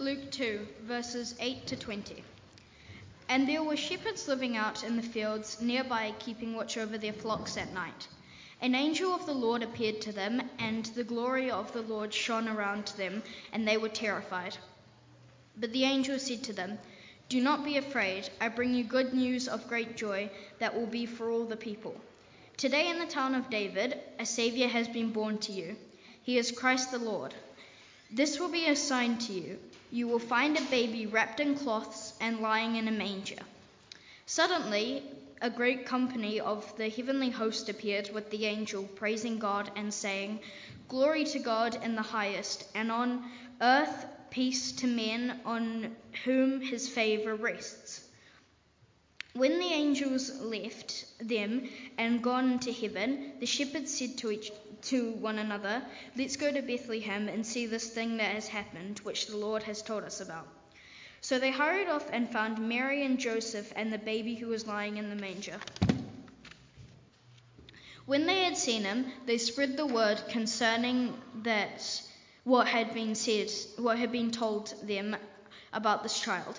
Luke 2, verses 8 to 20. And there were shepherds living out in the fields nearby, keeping watch over their flocks at night. An angel of the Lord appeared to them, and the glory of the Lord shone around them, and they were terrified. But the angel said to them, Do not be afraid. I bring you good news of great joy that will be for all the people. Today in the town of David, a Savior has been born to you. He is Christ the Lord. This will be a sign to you. You will find a baby wrapped in cloths and lying in a manger. Suddenly, a great company of the heavenly host appeared with the angel, praising God and saying, Glory to God in the highest, and on earth peace to men on whom his favor rests. When the angels left them and gone into heaven, the shepherds said to each to one another, Let's go to Bethlehem and see this thing that has happened, which the Lord has told us about. So they hurried off and found Mary and Joseph and the baby who was lying in the manger. When they had seen him, they spread the word concerning that what had been said, what had been told them about this child.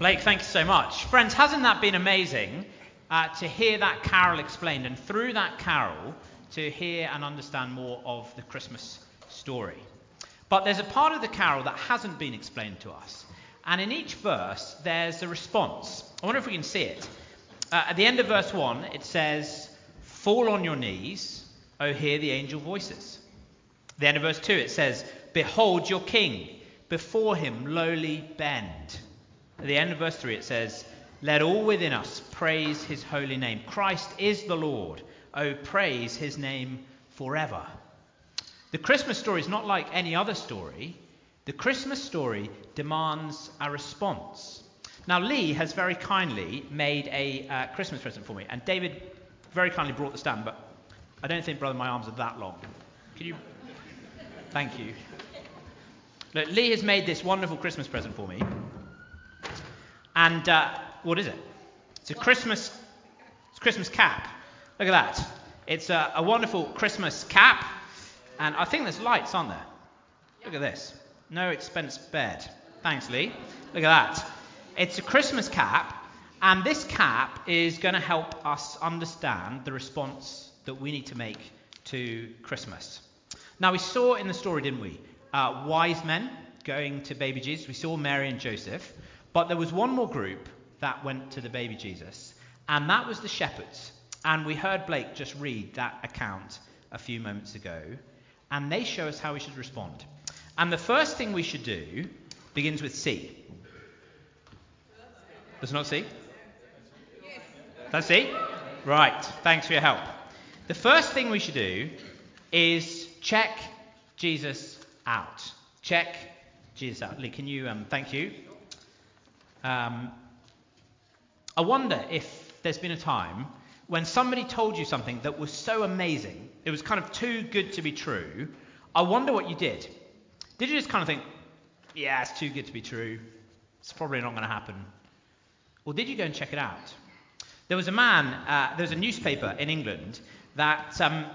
Blake, thank you so much. Friends, hasn't that been amazing uh, to hear that carol explained and through that carol to hear and understand more of the Christmas story? But there's a part of the carol that hasn't been explained to us. And in each verse, there's a response. I wonder if we can see it. Uh, at the end of verse 1, it says, Fall on your knees, O hear the angel voices. At the end of verse 2, it says, Behold your king, before him lowly bend. At the end of verse 3, it says, Let all within us praise his holy name. Christ is the Lord. Oh, praise his name forever. The Christmas story is not like any other story. The Christmas story demands a response. Now, Lee has very kindly made a uh, Christmas present for me, and David very kindly brought the stand, but I don't think, brother, my arms are that long. Can you? Thank you. Look, Lee has made this wonderful Christmas present for me. And uh, what is it? It's a Christmas, it's a Christmas cap. Look at that. It's a, a wonderful Christmas cap. And I think there's lights on there. Look at this. No expense spared. Thanks, Lee. Look at that. It's a Christmas cap. And this cap is going to help us understand the response that we need to make to Christmas. Now, we saw in the story, didn't we? Uh, wise men going to baby Jesus. We saw Mary and Joseph. But there was one more group that went to the baby Jesus, and that was the shepherds. And we heard Blake just read that account a few moments ago, and they show us how we should respond. And the first thing we should do begins with C. Does not C? That's C? Right, thanks for your help. The first thing we should do is check Jesus out. Check Jesus out. Lee, can you, um, thank you. Um, I wonder if there's been a time when somebody told you something that was so amazing, it was kind of too good to be true. I wonder what you did. Did you just kind of think, yeah, it's too good to be true. It's probably not going to happen. Or did you go and check it out? There was a man, uh, there was a newspaper in England that um,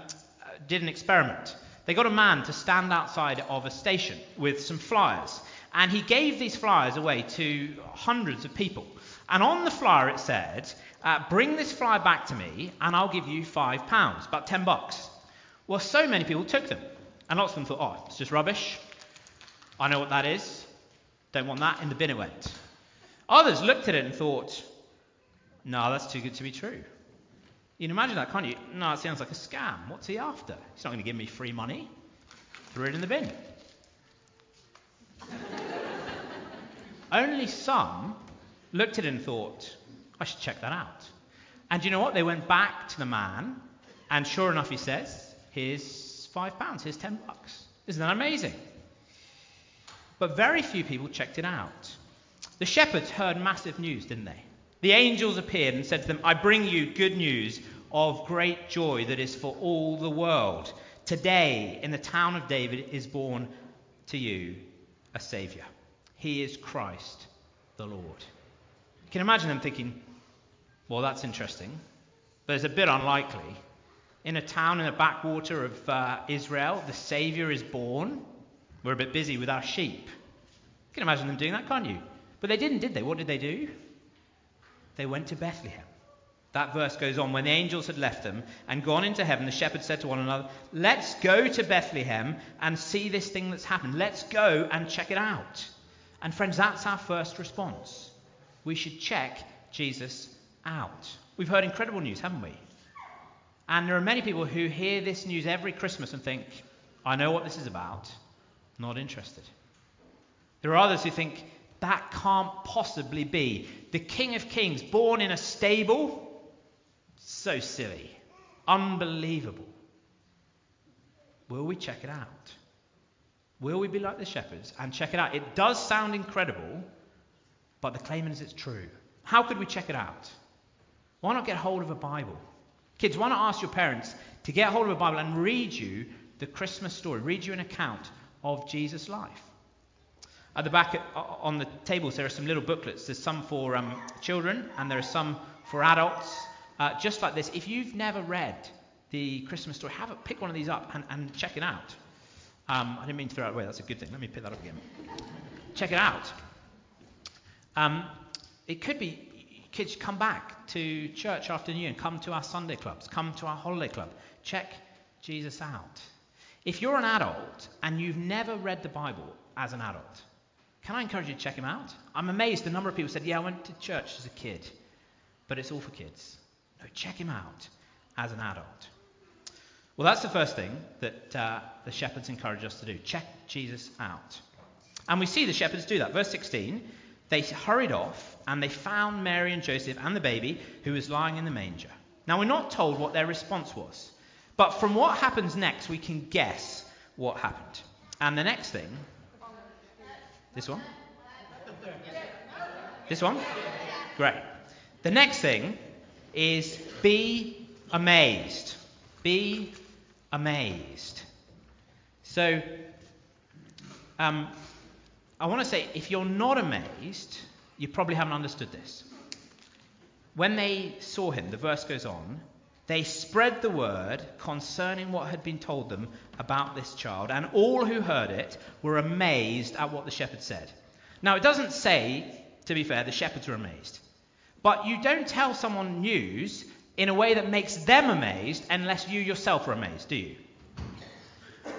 did an experiment. They got a man to stand outside of a station with some flyers. And he gave these flyers away to hundreds of people. And on the flyer it said, uh, Bring this flyer back to me and I'll give you five pounds, about ten bucks. Well, so many people took them. And lots of them thought, Oh, it's just rubbish. I know what that is. Don't want that. In the bin it went. Others looked at it and thought, No, that's too good to be true. You can imagine that, can't you? No, it sounds like a scam. What's he after? He's not going to give me free money. Threw it in the bin. Only some looked at it and thought, I should check that out. And you know what? They went back to the man, and sure enough, he says, Here's five pounds, here's ten bucks. Isn't that amazing? But very few people checked it out. The shepherds heard massive news, didn't they? The angels appeared and said to them, I bring you good news of great joy that is for all the world. Today, in the town of David, is born to you a Saviour. He is Christ the Lord. You can imagine them thinking, well, that's interesting, but it's a bit unlikely. In a town in the backwater of uh, Israel, the Saviour is born. We're a bit busy with our sheep. You can imagine them doing that, can't you? But they didn't, did they? What did they do? They went to Bethlehem. That verse goes on. When the angels had left them and gone into heaven, the shepherds said to one another, Let's go to Bethlehem and see this thing that's happened. Let's go and check it out. And friends, that's our first response. We should check Jesus out. We've heard incredible news, haven't we? And there are many people who hear this news every Christmas and think, I know what this is about, not interested. There are others who think, that can't possibly be. The King of Kings, born in a stable? So silly. Unbelievable. Will we check it out? Will we be like the shepherds and check it out? It does sound incredible, but the claim is it's true. How could we check it out? Why not get hold of a Bible? Kids, why not ask your parents to get hold of a Bible and read you the Christmas story, read you an account of Jesus' life? At the back on the tables, there are some little booklets. There's some for um, children and there are some for adults. Uh, just like this, if you've never read the Christmas story, have a, pick one of these up and, and check it out. Um, I didn't mean to throw it away. That's a good thing. Let me pick that up again. check it out. Um, it could be kids come back to church after New Year come to our Sunday clubs, come to our holiday club. Check Jesus out. If you're an adult and you've never read the Bible as an adult, can I encourage you to check him out? I'm amazed the number of people said, Yeah, I went to church as a kid, but it's all for kids. No, check him out as an adult. Well, that's the first thing that uh, the shepherds encourage us to do check Jesus out. And we see the shepherds do that. Verse 16 they hurried off and they found Mary and Joseph and the baby who was lying in the manger. Now, we're not told what their response was, but from what happens next, we can guess what happened. And the next thing this one? This one? Great. The next thing is be amazed. Be amazed. So, um, I want to say if you're not amazed, you probably haven't understood this. When they saw him, the verse goes on, they spread the word concerning what had been told them about this child, and all who heard it were amazed at what the shepherd said. Now, it doesn't say, to be fair, the shepherds were amazed. But you don't tell someone news in a way that makes them amazed unless you yourself are amazed, do you?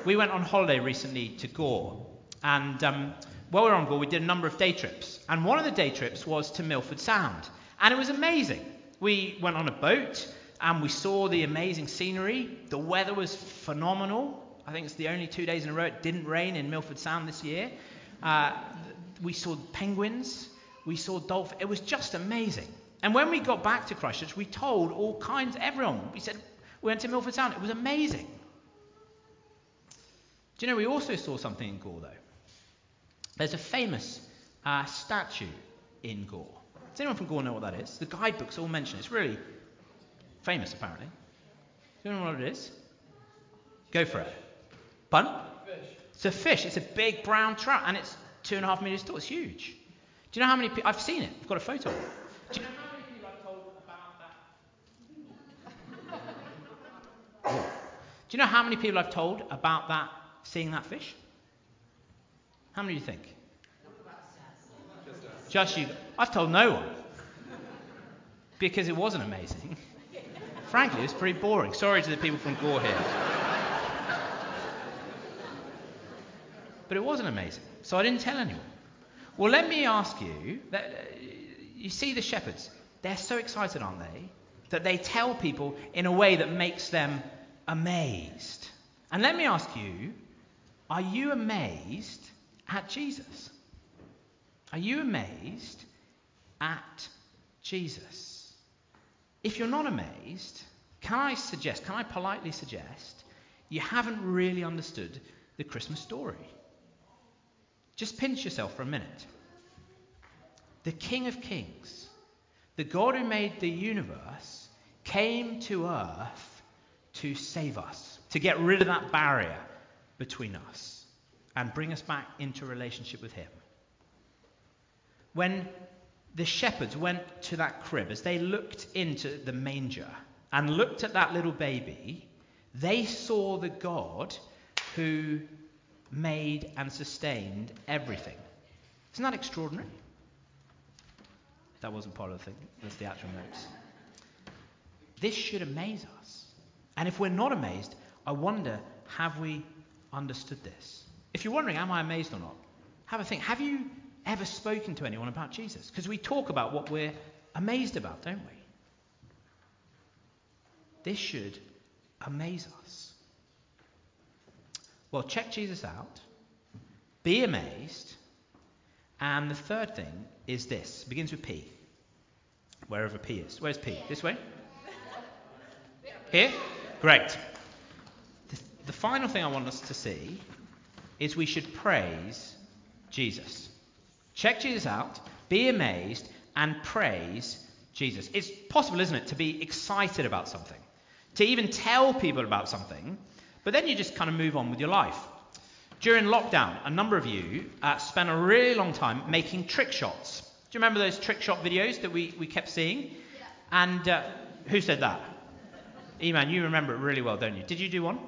We went on holiday recently to Gore, and um, while we were on Gore, we did a number of day trips. And one of the day trips was to Milford Sound, and it was amazing. We went on a boat and we saw the amazing scenery. The weather was phenomenal. I think it's the only two days in a row it didn't rain in Milford Sound this year. Uh, we saw penguins. We saw dolphins. It was just amazing. And when we got back to Christchurch, we told all kinds, everyone. We said, we went to Milford Sound. It was amazing. Do you know, we also saw something in Gore, though. There's a famous uh, statue in Gore. Does anyone from Gore know what that is? The guidebooks all mention it. It's really Famous, apparently. Do you know what it is? Go for it. Bun? Fish. It's a fish. It's a big brown trout, and it's two and a half meters tall. It's huge. Do you know how many people? I've seen it. I've got a photo of it. Do you know how many people I've told about that? Do you know how many people I've told about that, seeing that fish? How many do you think? Just you. I've told no one. Because it wasn't amazing. Frankly, it's pretty boring. Sorry to the people from Gore here. but it wasn't amazing. So I didn't tell anyone. Well, let me ask you that, uh, you see the shepherds, they're so excited, aren't they? That they tell people in a way that makes them amazed. And let me ask you are you amazed at Jesus? Are you amazed at Jesus? If you're not amazed, can I suggest, can I politely suggest, you haven't really understood the Christmas story? Just pinch yourself for a minute. the King of Kings, the God who made the universe, came to earth to save us, to get rid of that barrier between us and bring us back into relationship with Him. When the shepherds went to that crib, as they looked into the manger and looked at that little baby, they saw the God who made and sustained everything. Isn't that extraordinary? That wasn't part of the thing, that's the actual notes. This should amaze us. And if we're not amazed, I wonder have we understood this? If you're wondering, am I amazed or not? Have a think. Have you ever spoken to anyone about Jesus? Because we talk about what we're amazed about, don't we? This should amaze us. Well, check Jesus out, be amazed, and the third thing is this. It begins with P. Wherever P is. Where's P? This way? Here? Great. The, the final thing I want us to see is we should praise Jesus. Check Jesus out, be amazed, and praise Jesus. It's possible, isn't it, to be excited about something, to even tell people about something, but then you just kind of move on with your life. During lockdown, a number of you uh, spent a really long time making trick shots. Do you remember those trick shot videos that we, we kept seeing? Yeah. And uh, who said that? Eman, you remember it really well, don't you? Did you do one?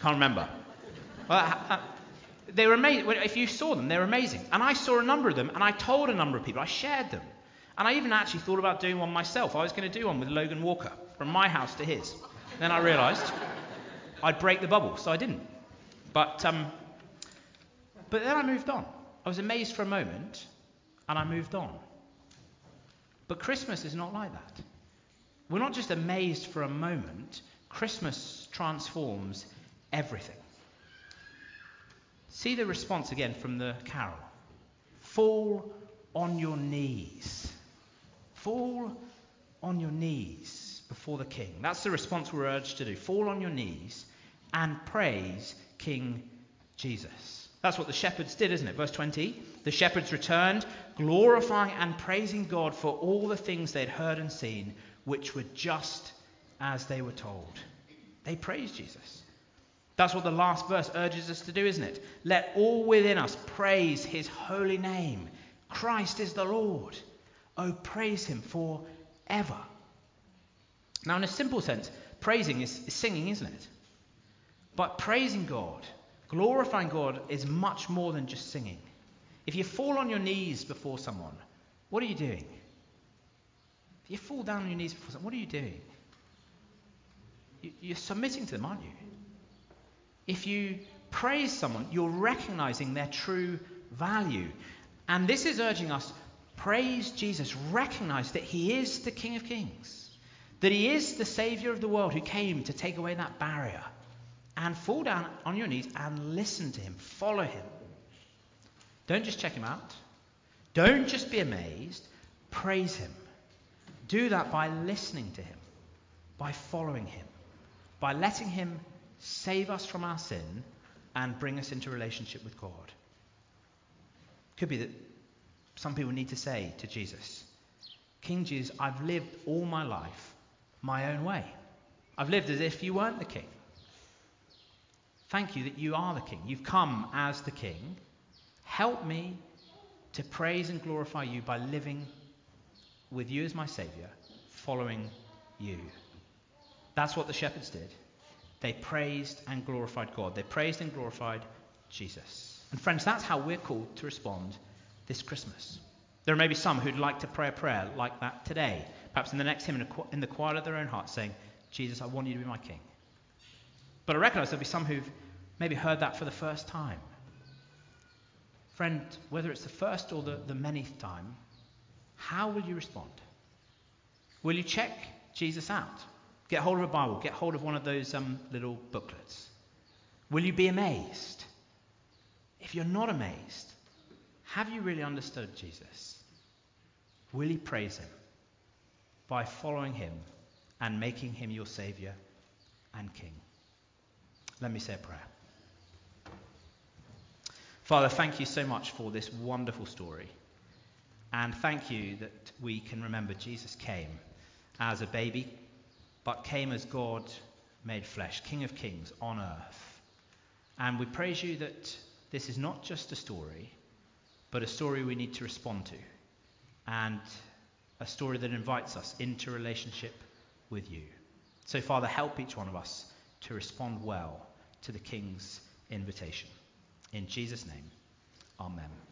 Can't remember. Well, they were amazing. If you saw them, they're amazing. And I saw a number of them, and I told a number of people. I shared them. And I even actually thought about doing one myself. I was going to do one with Logan Walker, from my house to his. Then I realised I'd break the bubble, so I didn't. But, um, but then I moved on. I was amazed for a moment, and I moved on. But Christmas is not like that. We're not just amazed for a moment, Christmas transforms everything. See the response again from the carol. Fall on your knees. Fall on your knees before the king. That's the response we're urged to do. Fall on your knees and praise King Jesus. That's what the shepherds did, isn't it? Verse 20. The shepherds returned, glorifying and praising God for all the things they'd heard and seen, which were just as they were told. They praised Jesus. That's what the last verse urges us to do, isn't it? Let all within us praise his holy name. Christ is the Lord. Oh, praise him forever. Now, in a simple sense, praising is, is singing, isn't it? But praising God, glorifying God, is much more than just singing. If you fall on your knees before someone, what are you doing? You fall down on your knees before someone, what are you doing? You're submitting to them, aren't you? If you praise someone, you're recognizing their true value. And this is urging us praise Jesus, recognize that he is the King of Kings, that he is the Savior of the world who came to take away that barrier. And fall down on your knees and listen to him, follow him. Don't just check him out. Don't just be amazed, praise him. Do that by listening to him, by following him, by letting him save us from our sin and bring us into relationship with God. Could be that some people need to say to Jesus, King Jesus, I've lived all my life my own way. I've lived as if you weren't the king. Thank you that you are the king. You've come as the king. Help me to praise and glorify you by living with you as my Saviour, following you. That's what the shepherds did. They praised and glorified God. They praised and glorified Jesus. And friends, that's how we're called to respond this Christmas. There may be some who'd like to pray a prayer like that today, perhaps in the next hymn, in the quiet of their own heart, saying, Jesus, I want you to be my king. But I recognize there'll be some who've maybe heard that for the first time. Friend, whether it's the first or the, the manyth time, how will you respond? Will you check Jesus out? Get hold of a Bible, get hold of one of those um, little booklets. Will you be amazed? If you're not amazed, have you really understood Jesus? Will you praise him by following him and making him your Savior and King? Let me say a prayer. Father, thank you so much for this wonderful story. And thank you that we can remember Jesus came as a baby, but came as God made flesh, King of kings on earth. And we praise you that this is not just a story, but a story we need to respond to. And a story that invites us into relationship with you. So, Father, help each one of us to respond well to the King's invitation. In Jesus' name, Amen.